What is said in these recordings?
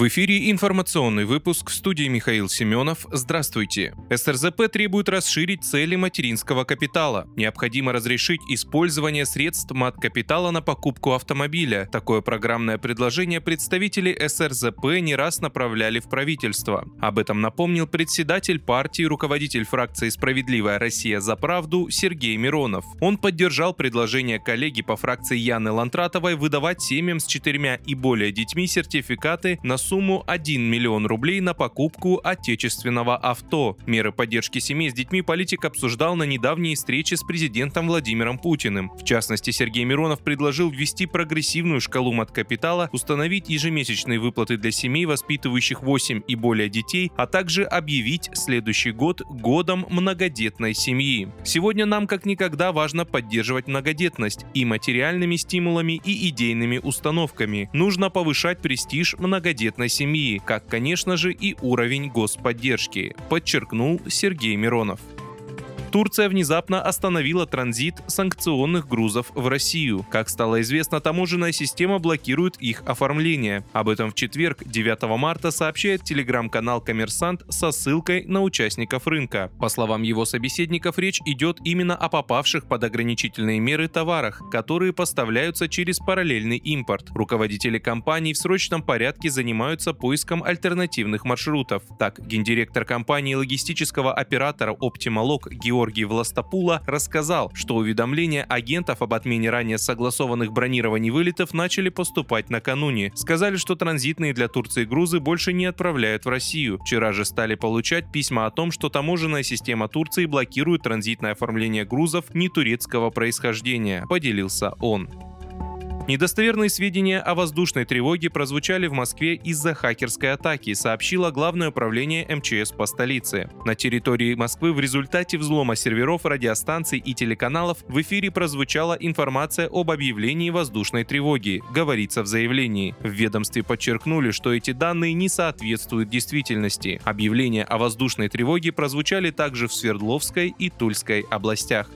В эфире информационный выпуск в студии Михаил Семенов. Здравствуйте. СРЗП требует расширить цели материнского капитала. Необходимо разрешить использование средств мат-капитала на покупку автомобиля. Такое программное предложение представители СРЗП не раз направляли в правительство. Об этом напомнил председатель партии, руководитель фракции «Справедливая Россия за правду» Сергей Миронов. Он поддержал предложение коллеги по фракции Яны Лантратовой выдавать семьям с четырьмя и более детьми сертификаты на сумму 1 миллион рублей на покупку отечественного авто. Меры поддержки семей с детьми политик обсуждал на недавней встрече с президентом Владимиром Путиным. В частности, Сергей Миронов предложил ввести прогрессивную шкалу мат-капитала, установить ежемесячные выплаты для семей, воспитывающих 8 и более детей, а также объявить следующий год годом многодетной семьи. Сегодня нам как никогда важно поддерживать многодетность и материальными стимулами, и идейными установками. Нужно повышать престиж многодетной многодетной семьи, как, конечно же, и уровень господдержки, подчеркнул Сергей Миронов. Турция внезапно остановила транзит санкционных грузов в Россию. Как стало известно, таможенная система блокирует их оформление. Об этом в четверг, 9 марта, сообщает телеграм-канал «Коммерсант» со ссылкой на участников рынка. По словам его собеседников, речь идет именно о попавших под ограничительные меры товарах, которые поставляются через параллельный импорт. Руководители компаний в срочном порядке занимаются поиском альтернативных маршрутов. Так, гендиректор компании логистического оператора Optimalog Георгий Георгий Властопула рассказал, что уведомления агентов об отмене ранее согласованных бронирований вылетов начали поступать накануне. Сказали, что транзитные для Турции грузы больше не отправляют в Россию. Вчера же стали получать письма о том, что таможенная система Турции блокирует транзитное оформление грузов не турецкого происхождения, поделился он. Недостоверные сведения о воздушной тревоге прозвучали в Москве из-за хакерской атаки, сообщило Главное управление МЧС по столице. На территории Москвы в результате взлома серверов, радиостанций и телеканалов в эфире прозвучала информация об объявлении воздушной тревоги, говорится в заявлении. В ведомстве подчеркнули, что эти данные не соответствуют действительности. Объявления о воздушной тревоге прозвучали также в Свердловской и Тульской областях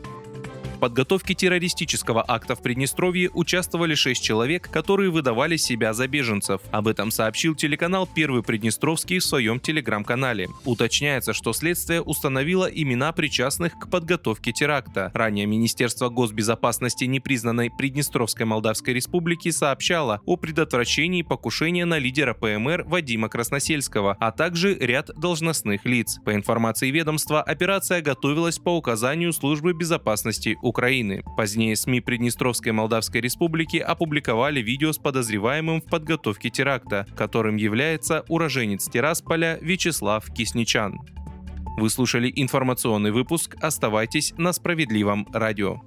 подготовке террористического акта в Приднестровье участвовали шесть человек, которые выдавали себя за беженцев. Об этом сообщил телеканал «Первый Приднестровский» в своем телеграм-канале. Уточняется, что следствие установило имена причастных к подготовке теракта. Ранее Министерство госбезопасности непризнанной Приднестровской Молдавской Республики сообщало о предотвращении покушения на лидера ПМР Вадима Красносельского, а также ряд должностных лиц. По информации ведомства, операция готовилась по указанию Службы безопасности Украины. Позднее СМИ Приднестровской Молдавской Республики опубликовали видео с подозреваемым в подготовке теракта, которым является уроженец Тирасполя Вячеслав Кисничан. Вы слушали информационный выпуск. Оставайтесь на справедливом радио.